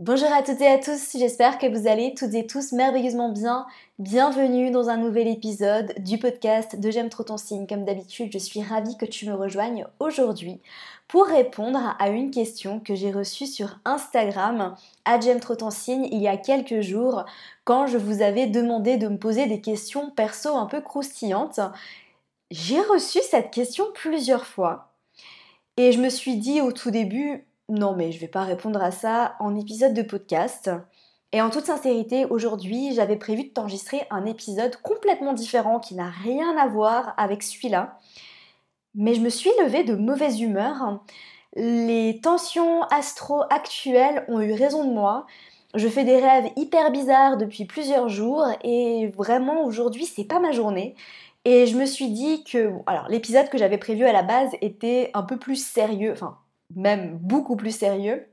Bonjour à toutes et à tous, j'espère que vous allez toutes et tous merveilleusement bien. Bienvenue dans un nouvel épisode du podcast de J'aime trop ton signe. Comme d'habitude, je suis ravie que tu me rejoignes aujourd'hui pour répondre à une question que j'ai reçue sur Instagram à J'aime trop ton signe il y a quelques jours quand je vous avais demandé de me poser des questions perso un peu croustillantes. J'ai reçu cette question plusieurs fois et je me suis dit au tout début, non mais je vais pas répondre à ça en épisode de podcast. Et en toute sincérité, aujourd'hui, j'avais prévu de t'enregistrer un épisode complètement différent qui n'a rien à voir avec celui-là. Mais je me suis levée de mauvaise humeur. Les tensions astro actuelles ont eu raison de moi. Je fais des rêves hyper bizarres depuis plusieurs jours et vraiment aujourd'hui, c'est pas ma journée. Et je me suis dit que alors l'épisode que j'avais prévu à la base était un peu plus sérieux, même beaucoup plus sérieux.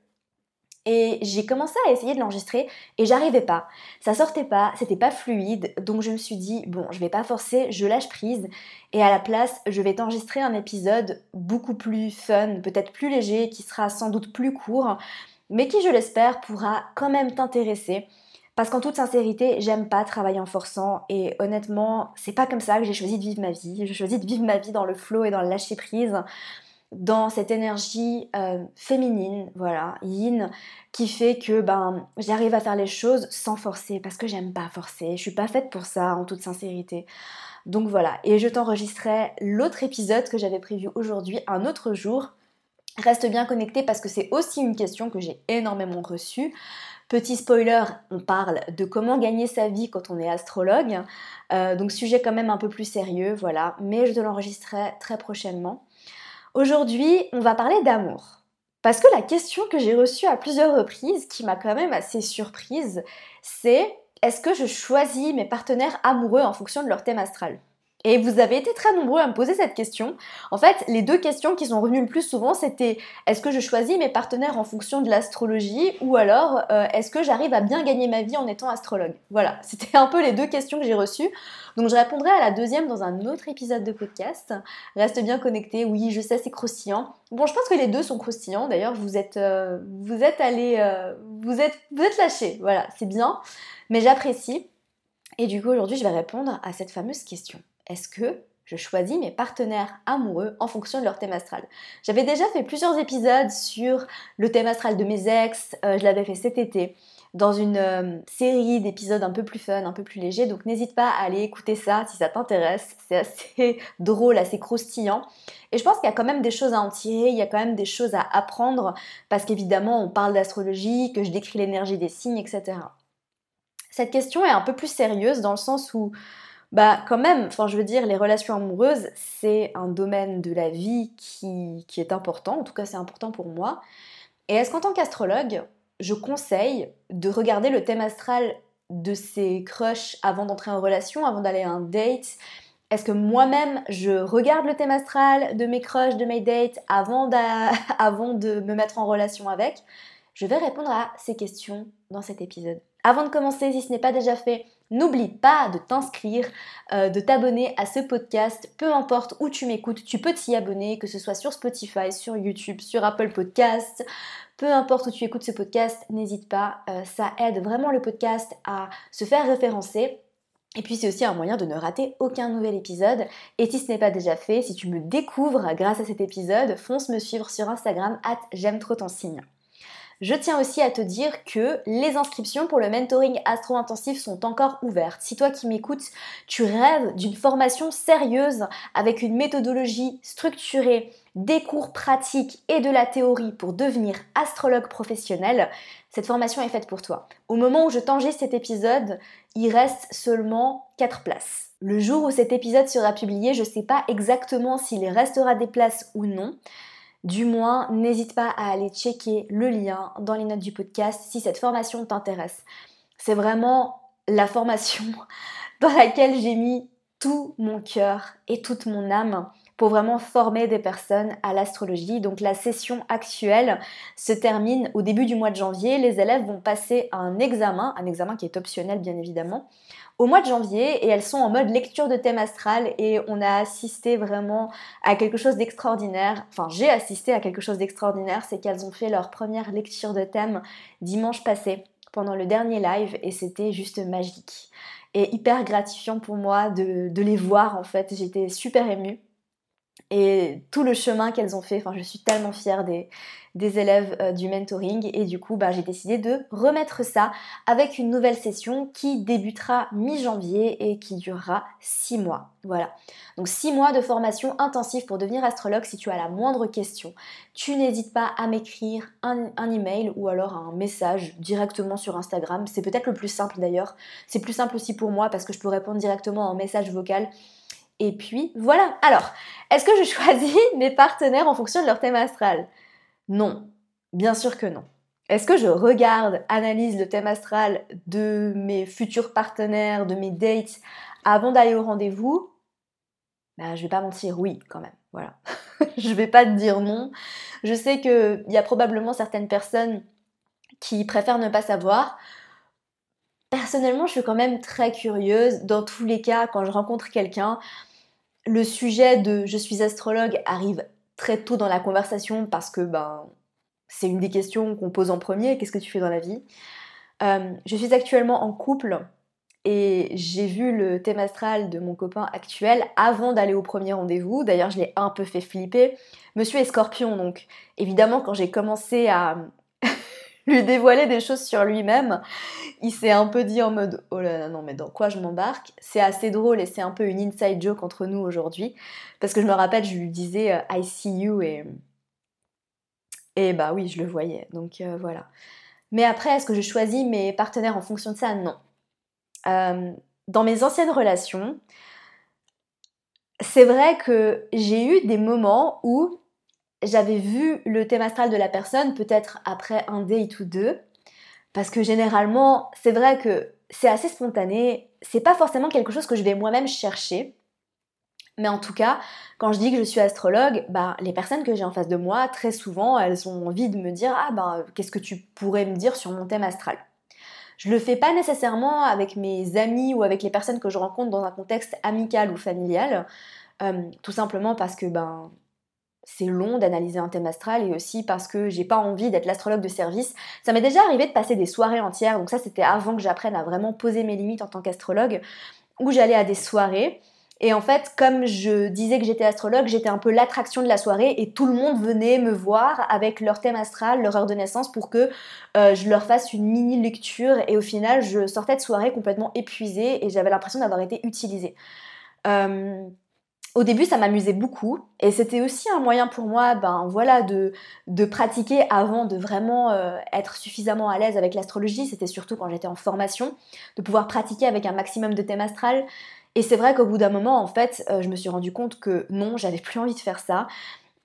Et j'ai commencé à essayer de l'enregistrer et j'arrivais pas. Ça sortait pas, c'était pas fluide. Donc je me suis dit, bon, je vais pas forcer, je lâche prise. Et à la place, je vais t'enregistrer un épisode beaucoup plus fun, peut-être plus léger, qui sera sans doute plus court, mais qui, je l'espère, pourra quand même t'intéresser. Parce qu'en toute sincérité, j'aime pas travailler en forçant et honnêtement, c'est pas comme ça que j'ai choisi de vivre ma vie. J'ai choisi de vivre ma vie dans le flow et dans le lâcher prise dans cette énergie euh, féminine, voilà, yin, qui fait que ben j'arrive à faire les choses sans forcer, parce que j'aime pas forcer, je suis pas faite pour ça en toute sincérité. Donc voilà, et je t'enregistrerai l'autre épisode que j'avais prévu aujourd'hui, un autre jour. Reste bien connecté parce que c'est aussi une question que j'ai énormément reçue. Petit spoiler, on parle de comment gagner sa vie quand on est astrologue. Euh, donc sujet quand même un peu plus sérieux, voilà. Mais je te l'enregistrerai très prochainement. Aujourd'hui, on va parler d'amour. Parce que la question que j'ai reçue à plusieurs reprises, qui m'a quand même assez surprise, c'est est-ce que je choisis mes partenaires amoureux en fonction de leur thème astral? Et vous avez été très nombreux à me poser cette question. En fait, les deux questions qui sont revenues le plus souvent, c'était est-ce que je choisis mes partenaires en fonction de l'astrologie ou alors euh, est-ce que j'arrive à bien gagner ma vie en étant astrologue? Voilà, c'était un peu les deux questions que j'ai reçues. Donc je répondrai à la deuxième dans un autre épisode de podcast. Reste bien connecté, oui, je sais, c'est croustillant. Bon, je pense que les deux sont croustillants. D'ailleurs, vous êtes, euh, vous êtes allés, euh, vous êtes, vous êtes lâchés. Voilà, c'est bien. Mais j'apprécie. Et du coup, aujourd'hui, je vais répondre à cette fameuse question est-ce que je choisis mes partenaires amoureux en fonction de leur thème astral? J'avais déjà fait plusieurs épisodes sur le thème astral de mes ex, euh, je l'avais fait cet été dans une euh, série d'épisodes un peu plus fun, un peu plus léger, donc n'hésite pas à aller écouter ça si ça t'intéresse, c'est assez drôle, assez croustillant. Et je pense qu'il y a quand même des choses à en tirer, il y a quand même des choses à apprendre, parce qu'évidemment on parle d'astrologie, que je décris l'énergie des signes, etc. Cette question est un peu plus sérieuse dans le sens où bah quand même, enfin je veux dire, les relations amoureuses, c'est un domaine de la vie qui, qui est important, en tout cas c'est important pour moi. Et est-ce qu'en tant qu'astrologue, je conseille de regarder le thème astral de ses crushs avant d'entrer en relation, avant d'aller à un date? Est-ce que moi-même, je regarde le thème astral de mes crushs, de mes dates avant, avant de me mettre en relation avec? Je vais répondre à ces questions dans cet épisode. Avant de commencer, si ce n'est pas déjà fait, N'oublie pas de t'inscrire, euh, de t'abonner à ce podcast, peu importe où tu m'écoutes, tu peux t'y abonner, que ce soit sur Spotify, sur YouTube, sur Apple Podcasts, peu importe où tu écoutes ce podcast, n'hésite pas, euh, ça aide vraiment le podcast à se faire référencer. Et puis c'est aussi un moyen de ne rater aucun nouvel épisode. Et si ce n'est pas déjà fait, si tu me découvres grâce à cet épisode, fonce me suivre sur Instagram at j'aime trop ton signe. Je tiens aussi à te dire que les inscriptions pour le mentoring astro-intensif sont encore ouvertes. Si toi qui m'écoutes, tu rêves d'une formation sérieuse avec une méthodologie structurée, des cours pratiques et de la théorie pour devenir astrologue professionnel, cette formation est faite pour toi. Au moment où je t'enregistre cet épisode, il reste seulement 4 places. Le jour où cet épisode sera publié, je ne sais pas exactement s'il restera des places ou non. Du moins, n'hésite pas à aller checker le lien dans les notes du podcast si cette formation t'intéresse. C'est vraiment la formation dans laquelle j'ai mis tout mon cœur et toute mon âme pour vraiment former des personnes à l'astrologie. Donc la session actuelle se termine au début du mois de janvier. Les élèves vont passer un examen, un examen qui est optionnel bien évidemment, au mois de janvier et elles sont en mode lecture de thème astral et on a assisté vraiment à quelque chose d'extraordinaire. Enfin, j'ai assisté à quelque chose d'extraordinaire, c'est qu'elles ont fait leur première lecture de thème dimanche passé pendant le dernier live et c'était juste magique et hyper gratifiant pour moi de, les voir en fait. J'étais super émue et tout le chemin qu'elles ont fait. Enfin, je suis tellement fière des, des élèves euh, du mentoring et du coup, bah, j'ai décidé de remettre ça avec une nouvelle session qui débutera mi-janvier et qui durera 6 mois. Voilà. Donc 6 mois de formation intensive pour devenir astrologue. Si tu as la moindre question, tu n'hésites pas à m'écrire un, un email ou alors un message directement sur Instagram. C'est peut-être le plus simple d'ailleurs. C'est plus simple aussi pour moi parce que je peux répondre directement en message vocal. Et puis voilà. Alors, est-ce que je choisis mes partenaires en fonction de leur thème astral? Non, bien sûr que non. Est-ce que je regarde, analyse le thème astral de mes futurs partenaires, de mes dates avant d'aller au rendez-vous? Ben, Je vais pas mentir, oui, quand même. Voilà. je vais pas te dire non. Je sais qu'il y a probablement certaines personnes qui préfèrent ne pas savoir. Personnellement, je suis quand même très curieuse. Dans tous les cas, quand je rencontre quelqu'un, le sujet de je suis astrologue arrive très tôt dans la conversation parce que ben, c'est une des questions qu'on pose en premier, qu'est-ce que tu fais dans la vie euh, Je suis actuellement en couple et j'ai vu le thème astral de mon copain actuel avant d'aller au premier rendez-vous. D'ailleurs, je l'ai un peu fait flipper. Monsieur est scorpion, donc évidemment, quand j'ai commencé à, lui dévoiler des choses sur lui-même, il s'est un peu dit en mode oh là là non mais dans quoi je m'embarque? C'est assez drôle et c'est un peu une inside joke entre nous aujourd'hui. Parce que je me rappelle je lui disais euh, I see you et et bah oui je le voyais. Donc euh, voilà. Mais après est-ce que je choisis mes partenaires en fonction de ça? Non. Euh, dans mes anciennes relations, c'est vrai que j'ai eu des moments où j'avais vu le thème astral de la personne peut-être après un date ou deux, parce que généralement, c'est vrai que c'est assez spontané, c'est pas forcément quelque chose que je vais moi-même chercher. Mais en tout cas, quand je dis que je suis astrologue, bah, les personnes que j'ai en face de moi, très souvent, elles ont envie de me dire Ah ben, qu'est-ce que tu pourrais me dire sur mon thème astral? Je le fais pas nécessairement avec mes amis ou avec les personnes que je rencontre dans un contexte amical ou familial, euh, tout simplement parce que ben, c'est long d'analyser un thème astral et aussi parce que j'ai pas envie d'être l'astrologue de service. Ça m'est déjà arrivé de passer des soirées entières, donc ça c'était avant que j'apprenne à vraiment poser mes limites en tant qu'astrologue, où j'allais à des soirées. Et en fait, comme je disais que j'étais astrologue, j'étais un peu l'attraction de la soirée et tout le monde venait me voir avec leur thème astral, leur heure de naissance pour que euh, je leur fasse une mini lecture. Et au final, je sortais de soirée complètement épuisée et j'avais l'impression d'avoir été utilisée. Euh, au début, ça m'amusait beaucoup et c'était aussi un moyen pour moi, ben de, pratiquer avant de vraiment euh, être suffisamment à l'aise avec l'astrologie. C'était surtout quand j'étais en formation, de pouvoir pratiquer avec un maximum de thèmes astral. Et c'est vrai qu'au bout d'un moment, en fait, euh, je me suis rendu compte que non, j'avais plus envie de faire ça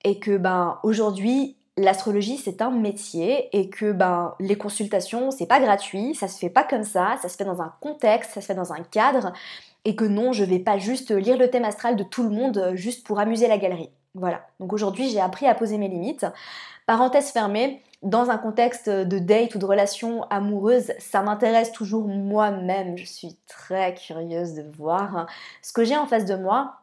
et que ben aujourd'hui, l'astrologie c'est un métier et que ben les consultations c'est pas gratuit, ça se fait pas comme ça, ça se fait dans un contexte, ça se fait dans un cadre et que non, je vais pas juste lire le thème astral de tout le monde euh, juste pour amuser la galerie. Voilà. Donc aujourd'hui, j'ai appris à poser mes limites. Parenthèse fermée, dans un contexte de date ou de relation amoureuse, ça m'intéresse toujours moi-même. Je suis très curieuse de voir ce que j'ai en face de moi.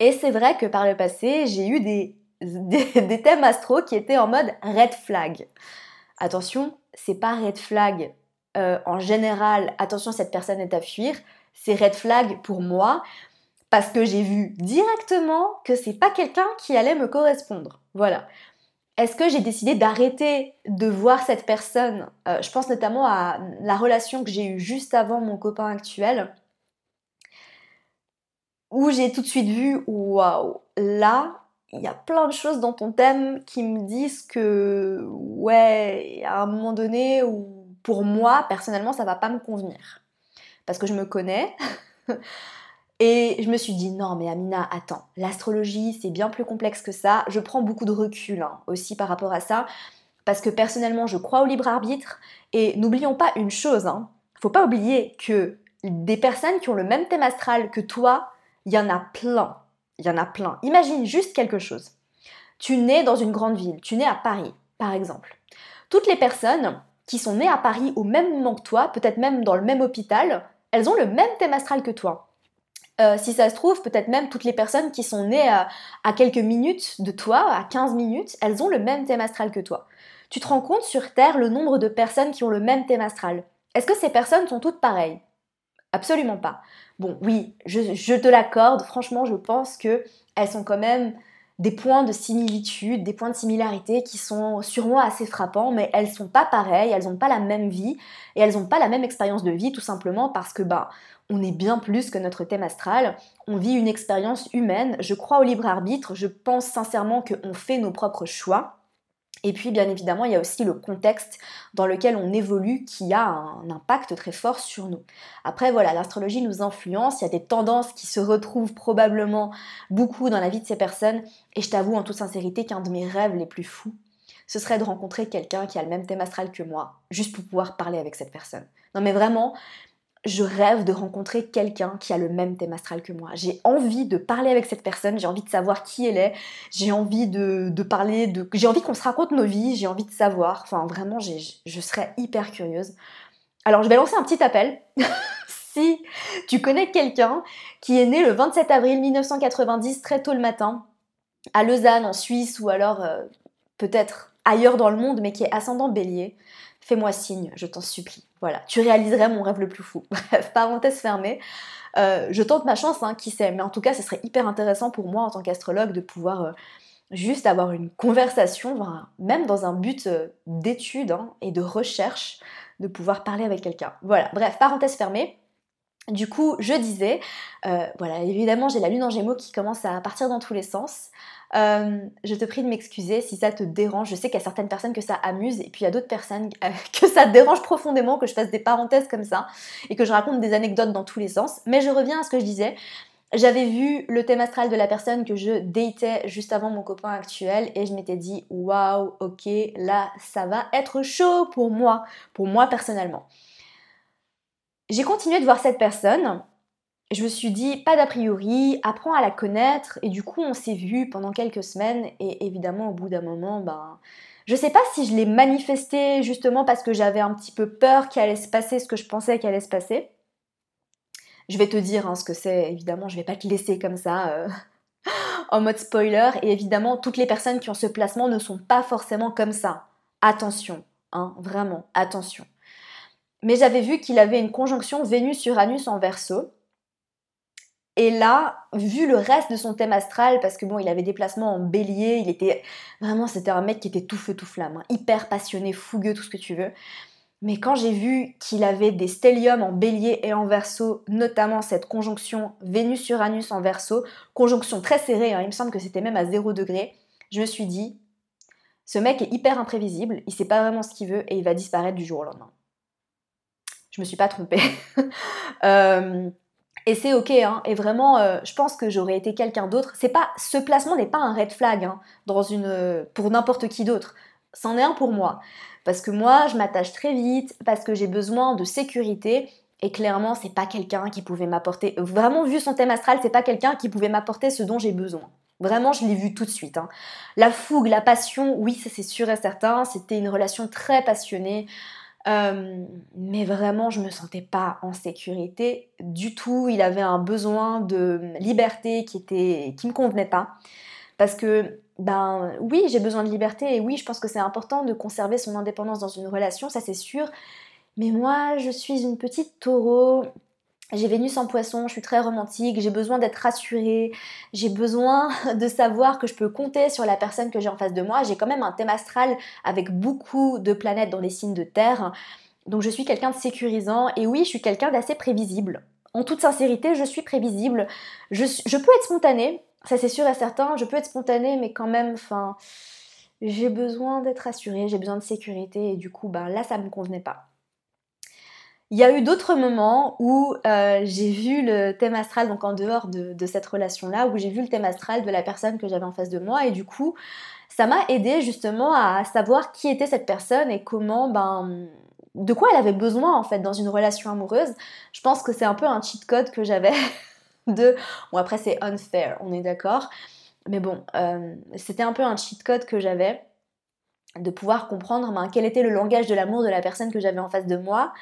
Et c'est vrai que par le passé, j'ai eu des, des, thèmes astro qui étaient en mode red flag. Attention, c'est pas red flag euh, en général, attention, cette personne est à fuir c'est red flag pour moi parce que j'ai vu directement que c'est pas quelqu'un qui allait me correspondre. Voilà. Est-ce que j'ai décidé d'arrêter de voir cette personne euh, Je pense notamment à la relation que j'ai eue juste avant mon copain actuel, où j'ai tout de suite vu, waouh, là, il y a plein de choses dans ton thème qui me disent que, ouais, à un moment donné, où pour moi, personnellement, ça va pas me convenir parce que je me connais. Et je me suis dit, non mais Amina, attends, l'astrologie c'est bien plus complexe que ça. Je prends beaucoup de recul hein, aussi par rapport à ça, parce que personnellement je crois au libre arbitre. Et n'oublions pas une chose, hein, faut pas oublier que des personnes qui ont le même thème astral que toi, il y en a plein. Il y en a plein. Imagine juste quelque chose. Tu nais dans une grande ville, tu nais à Paris, par exemple. Toutes les personnes qui sont nées à Paris au même moment que toi, peut-être même dans le même hôpital, elles ont le même thème astral que toi. Euh, si ça se trouve, peut-être même toutes les personnes qui sont nées à, quelques minutes de toi, à 15 minutes, elles ont le même thème astral que toi. Tu te rends compte sur Terre le nombre de personnes qui ont le même thème astral Est-ce que ces personnes sont toutes pareilles? Absolument pas. Bon, oui, je, te l'accorde, franchement, je pense que elles sont quand même des points de similitude, des points de similarité qui sont sûrement assez frappants, mais elles sont pas pareilles, elles n'ont pas la même vie et elles n'ont pas la même expérience de vie tout simplement parce que bah on est bien plus que notre thème astral, on vit une expérience humaine, je crois au libre arbitre, je pense sincèrement qu'on fait nos propres choix. Et puis bien évidemment, il y a aussi le contexte dans lequel on évolue qui a un impact très fort sur nous. Après voilà, l'astrologie nous influence, il y a des tendances qui se retrouvent probablement beaucoup dans la vie de ces personnes et je t'avoue en toute sincérité qu'un de mes rêves les plus fous, ce serait de rencontrer quelqu'un qui a le même thème astral que moi, juste pour pouvoir parler avec cette personne. Non mais vraiment, je rêve de rencontrer quelqu'un qui a le même thème astral que moi. J'ai envie de parler avec cette personne, j'ai envie de savoir qui elle est, j'ai envie de, parler, de, j'ai envie qu'on se raconte nos vies, j'ai envie de savoir. Enfin, vraiment, je serais hyper curieuse. Alors, je vais lancer un petit appel. si tu connais quelqu'un qui est né le 27 avril 1990, très tôt le matin, à Lausanne, en Suisse, ou alors euh, peut-être ailleurs dans le monde, mais qui est ascendant bélier, fais-moi signe, je t'en supplie. Voilà, tu réaliserais mon rêve le plus fou. Bref, parenthèse fermée. Euh, je tente ma chance, hein, qui sait, mais en tout cas, ce serait hyper intéressant pour moi en tant qu'astrologue de pouvoir euh, juste avoir une conversation, même dans un but euh, d'étude hein, et de recherche, de pouvoir parler avec quelqu'un. Voilà, bref, parenthèse fermée. Du coup, je disais, voilà, évidemment, j'ai la lune en gémeaux qui commence à partir dans tous les sens. Euh, je te prie de m'excuser si ça te dérange. Je sais qu'il y a certaines personnes que ça amuse et puis il y a d'autres personnes euh, que ça dérange profondément que je fasse des parenthèses comme ça et que je raconte des anecdotes dans tous les sens. Mais je reviens à ce que je disais. J'avais vu le thème astral de la personne que je datais juste avant mon copain actuel et je m'étais dit waouh, ok, là ça va être chaud pour moi, pour moi personnellement. J'ai continué de voir cette personne je me suis dit, pas d'a priori, apprends à la connaître, et du coup on s'est vu pendant quelques semaines, et évidemment au bout d'un moment, ben, je sais pas si je l'ai manifesté justement parce que j'avais un petit peu peur qu'il allait se passer ce que je pensais qu'il allait se passer. Je vais te dire hein, ce que c'est, évidemment, je vais pas te laisser comme ça euh, en mode spoiler, et évidemment toutes les personnes qui ont ce placement ne sont pas forcément comme ça. Attention, hein, vraiment, attention. Mais j'avais vu qu'il avait une conjonction Vénus-Uranus en verso, et là, vu le reste de son thème astral, parce que bon, il avait des placements en bélier, il était vraiment, c'était un mec qui était tout feu, tout flamme, hein, hyper passionné, fougueux, tout ce que tu veux. Mais quand j'ai vu qu'il avait des stelliums en bélier et en verso, notamment cette conjonction Vénus-Uranus en verso, conjonction très serrée, hein, il me semble que c'était même à 0 degré, je me suis dit, ce mec est hyper imprévisible, il sait pas vraiment ce qu'il veut et il va disparaître du jour au lendemain. Je me suis pas trompée. euh, et c'est ok, hein. et vraiment, euh, je pense que j'aurais été quelqu'un d'autre. C'est pas, ce placement n'est pas un red flag hein, dans une, euh, pour n'importe qui d'autre. C'en est un pour moi. Parce que moi, je m'attache très vite, parce que j'ai besoin de sécurité. Et clairement, c'est pas quelqu'un qui pouvait m'apporter. Vraiment, vu son thème astral, c'est pas quelqu'un qui pouvait m'apporter ce dont j'ai besoin. Vraiment, je l'ai vu tout de suite. Hein. La fougue, la passion, oui, c'est sûr et certain. C'était une relation très passionnée. Euh, mais vraiment, je me sentais pas en sécurité du tout. Il avait un besoin de liberté qui était, qui me convenait pas, parce que ben oui, j'ai besoin de liberté et oui, je pense que c'est important de conserver son indépendance dans une relation, ça c'est sûr. Mais moi, je suis une petite taureau j'ai Vénus en poisson, je suis très romantique, j'ai besoin d'être rassurée, j'ai besoin de savoir que je peux compter sur la personne que j'ai en face de moi. J'ai quand même un thème astral avec beaucoup de planètes dans les signes de terre. Donc je suis quelqu'un de sécurisant et oui, je suis quelqu'un d'assez prévisible. En toute sincérité, je suis prévisible. Je, peux être spontanée, ça c'est sûr et certain, je peux être spontanée, mais quand même, enfin, j'ai besoin d'être rassurée, j'ai besoin de sécurité et du coup, ben là, ça me convenait pas. Il y a eu d'autres moments où euh, j'ai vu le thème astral, donc en dehors de, cette relation-là, où j'ai vu le thème astral de la personne que j'avais en face de moi, et du coup, ça m'a aidé justement à savoir qui était cette personne et comment, ben, de quoi elle avait besoin en fait dans une relation amoureuse. Je pense que c'est un peu un cheat code que j'avais. de... Bon après c'est unfair, on est d'accord. Mais bon, euh, c'était un peu un cheat code que j'avais de pouvoir comprendre ben, quel était le langage de l'amour de la personne que j'avais en face de moi.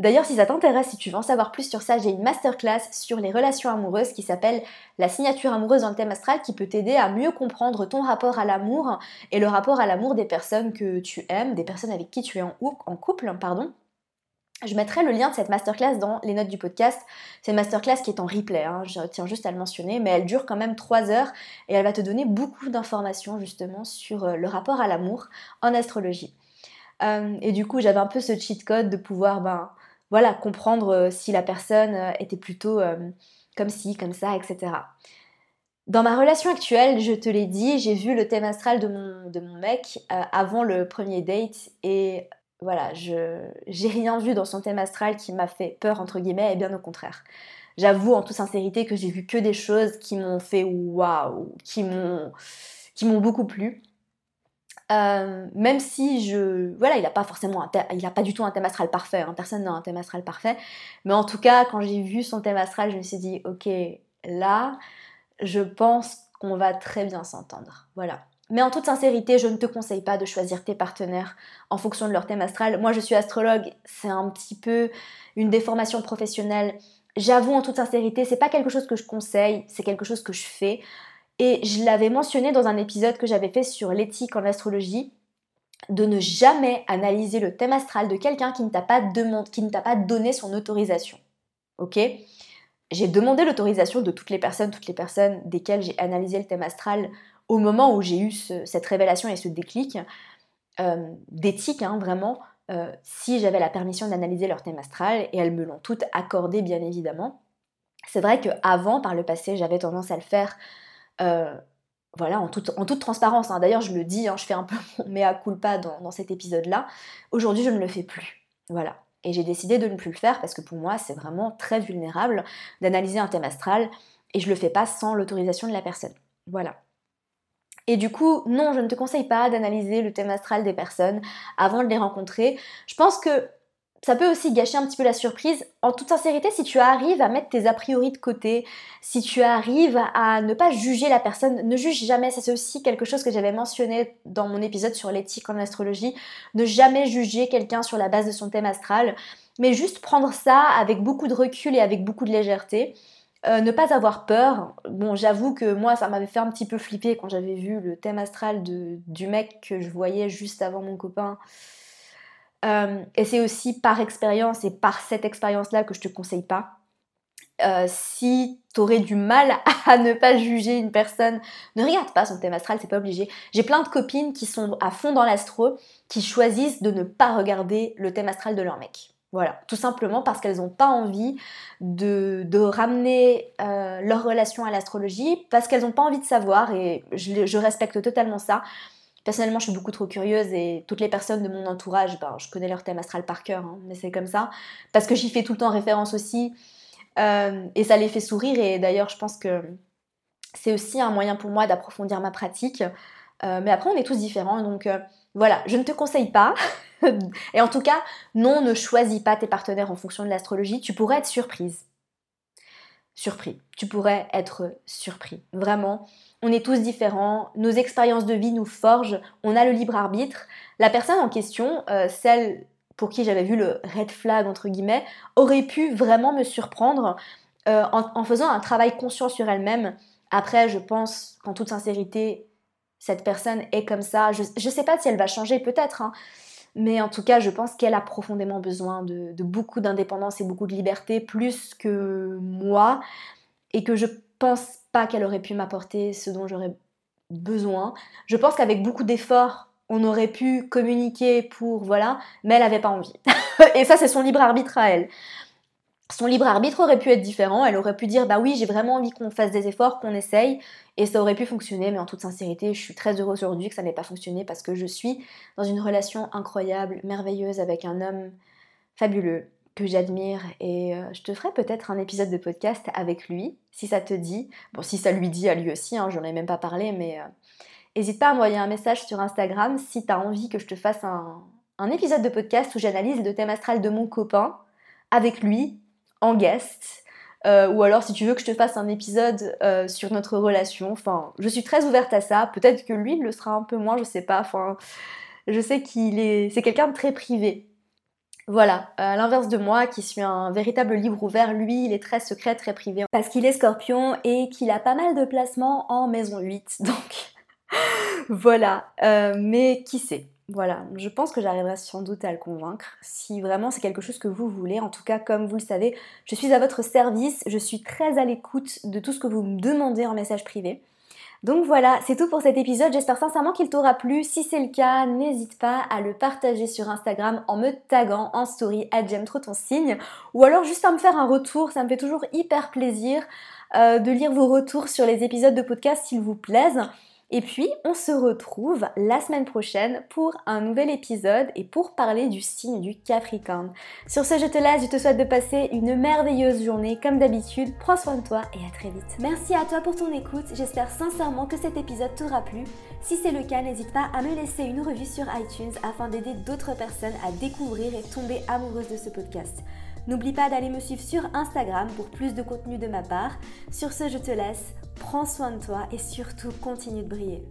D'ailleurs, si ça t'intéresse, si tu veux en savoir plus sur ça, j'ai une masterclass sur les relations amoureuses qui s'appelle La signature amoureuse dans le thème astral qui peut t'aider à mieux comprendre ton rapport à l'amour et le rapport à l'amour des personnes que tu aimes, des personnes avec qui tu es en, couple, pardon. Je mettrai le lien de cette masterclass dans les notes du podcast. C'est une masterclass qui est en replay, hein, je tiens juste à le mentionner, mais elle dure quand même 3 heures et elle va te donner beaucoup d'informations justement sur euh, le rapport à l'amour en astrologie. Euh, et du coup, j'avais un peu ce cheat code de pouvoir ben, voilà, comprendre euh, si la personne était plutôt comme ci, comme ça, etc. Dans ma relation actuelle, je te l'ai dit, j'ai vu le thème astral de mon, mec avant le premier date et voilà, je j'ai rien vu dans son thème astral qui m'a fait peur entre guillemets, et bien au contraire. J'avoue en toute sincérité que j'ai vu que des choses qui m'ont fait waouh, qui m'ont beaucoup plu. Euh, même si je voilà, il n'a pas forcément il a pas du tout un thème astral parfait, hein, personne n'a un thème astral parfait, mais en tout cas quand j'ai vu son thème astral, je me suis dit ok là, je pense qu'on va très bien s'entendre. Voilà. Mais en toute sincérité, je ne te conseille pas de choisir tes partenaires en fonction de leur thème astral. Moi, je suis astrologue, c'est un petit peu une déformation professionnelle. J'avoue en toute sincérité, c'est pas quelque chose que je conseille, c'est quelque chose que je fais. Et je l'avais mentionné dans un épisode que j'avais fait sur l'éthique en astrologie, de ne jamais analyser le thème astral de quelqu'un qui ne t'a pas, donné son autorisation. Ok? J'ai demandé l'autorisation de toutes les personnes, toutes les personnes desquelles j'ai analysé le thème astral au moment où j'ai eu cette révélation et ce déclic euh, d'éthique, hein, vraiment, euh, si j'avais la permission d'analyser leur thème astral, et elles me l'ont toutes accordé, bien évidemment. C'est vrai qu'avant, par le passé, j'avais tendance à le faire euh, voilà, en toute, en toute transparence. Hein. D'ailleurs, je le dis, hein, je fais un peu mon mea culpa dans, dans cet épisode-là. Aujourd'hui, je ne le fais plus. Voilà. Et j'ai décidé de ne plus le faire parce que pour moi, c'est vraiment très vulnérable d'analyser un thème astral et je le fais pas sans l'autorisation de la personne. Voilà. Et du coup, non, je ne te conseille pas d'analyser le thème astral des personnes avant de les rencontrer. Je pense que ça peut aussi gâcher un petit peu la surprise. En toute sincérité, si tu arrives à mettre tes a priori de côté, si tu arrives à ne pas juger la personne, ne juge jamais, ça c'est aussi quelque chose que j'avais mentionné dans mon épisode sur l'éthique en astrologie, ne jamais juger quelqu'un sur la base de son thème astral, mais juste prendre ça avec beaucoup de recul et avec beaucoup de légèreté. Euh, ne pas avoir peur. Bon, j'avoue que moi, ça m'avait fait un petit peu flipper quand j'avais vu le thème astral de, du mec que je voyais juste avant mon copain. Euh, et c'est aussi par expérience et par cette expérience-là que je te conseille pas. Euh, si tu aurais du mal à ne pas juger une personne, ne regarde pas son thème astral, c'est pas obligé. J'ai plein de copines qui sont à fond dans l'astro, qui choisissent de ne pas regarder le thème astral de leur mec. Voilà, tout simplement parce qu'elles n'ont pas envie de, ramener euh, leur relation à l'astrologie, parce qu'elles n'ont pas envie de savoir, et je, respecte totalement ça. Personnellement, je suis beaucoup trop curieuse et toutes les personnes de mon entourage, ben, je connais leur thème astral par cœur, hein, mais c'est comme ça, parce que j'y fais tout le temps référence aussi, euh, et ça les fait sourire, et d'ailleurs, je pense que c'est aussi un moyen pour moi d'approfondir ma pratique. Euh, mais après, on est tous différents, donc voilà, je ne te conseille pas. Et en tout cas, non, ne choisis pas tes partenaires en fonction de l'astrologie. Tu pourrais être surprise. Surpris. Tu pourrais être surpris. Vraiment. On est tous différents. Nos expériences de vie nous forgent. On a le libre arbitre. La personne en question, euh, celle pour qui j'avais vu le red flag, entre guillemets, aurait pu vraiment me surprendre euh, en, faisant un travail conscient sur elle-même. Après, je pense qu'en toute sincérité, cette personne est comme ça. Je ne sais pas si elle va changer, peut-être, hein. Mais en tout cas, je pense qu'elle a profondément besoin de, beaucoup d'indépendance et beaucoup de liberté, plus que moi, et que je pense pas qu'elle aurait pu m'apporter ce dont j'aurais besoin. Je pense qu'avec beaucoup d'efforts, on aurait pu communiquer pour voilà, mais elle n'avait pas envie. et ça, c'est son libre arbitre à elle son libre arbitre aurait pu être différent. Elle aurait pu dire bah oui, j'ai vraiment envie qu'on fasse des efforts, qu'on essaye, et ça aurait pu fonctionner. Mais en toute sincérité, je suis très heureuse aujourd'hui que ça n'ait pas fonctionné parce que je suis dans une relation incroyable, merveilleuse avec un homme fabuleux que j'admire et euh, je te ferai peut-être un épisode de podcast avec lui si ça te dit. Bon, si ça lui dit à lui aussi, hein, j'en ai même pas parlé, mais n'hésite euh, pas à m'envoyer un message sur Instagram si tu as envie que je te fasse un, un épisode de podcast où j'analyse le thème astral de mon copain avec lui guest. Euh, ou alors si tu veux que je te fasse un épisode euh, sur notre relation. Enfin, je suis très ouverte à ça. Peut-être que lui, le sera un peu moins, je sais pas. Enfin, je sais qu'il est, c'est quelqu'un de très privé. Voilà, à l'inverse de moi qui suis un véritable livre ouvert, lui il est très secret, très privé parce qu'il est scorpion et qu'il a pas mal de placements en maison 8. Donc voilà, euh, mais qui sait? Voilà, je pense que j'arriverai sans doute à le convaincre si vraiment c'est quelque chose que vous voulez. En tout cas, comme vous le savez, je suis à votre service, je suis très à l'écoute de tout ce que vous me demandez en message privé. Donc voilà, c'est tout pour cet épisode. J'espère sincèrement qu'il t'aura plu. Si c'est le cas, n'hésite pas à le partager sur Instagram en me taguant en story à j'aime trop ton signe ou alors juste à me faire un retour. Ça me fait toujours hyper plaisir euh, de lire vos retours sur les épisodes de podcast s'ils vous plaisent. Et puis, on se retrouve la semaine prochaine pour un nouvel épisode et pour parler du signe du Capricorne. Sur ce, je te laisse, je te souhaite de passer une merveilleuse journée. Comme d'habitude, prends soin de toi et à très vite. Merci à toi pour ton écoute. J'espère sincèrement que cet épisode t'aura plu. Si c'est le cas, n'hésite pas à me laisser une revue sur iTunes afin d'aider d'autres personnes à découvrir et tomber amoureuses de ce podcast. N'oublie pas d'aller me suivre sur Instagram pour plus de contenu de ma part. Sur ce, je te laisse. Prends soin de toi et surtout continue de briller.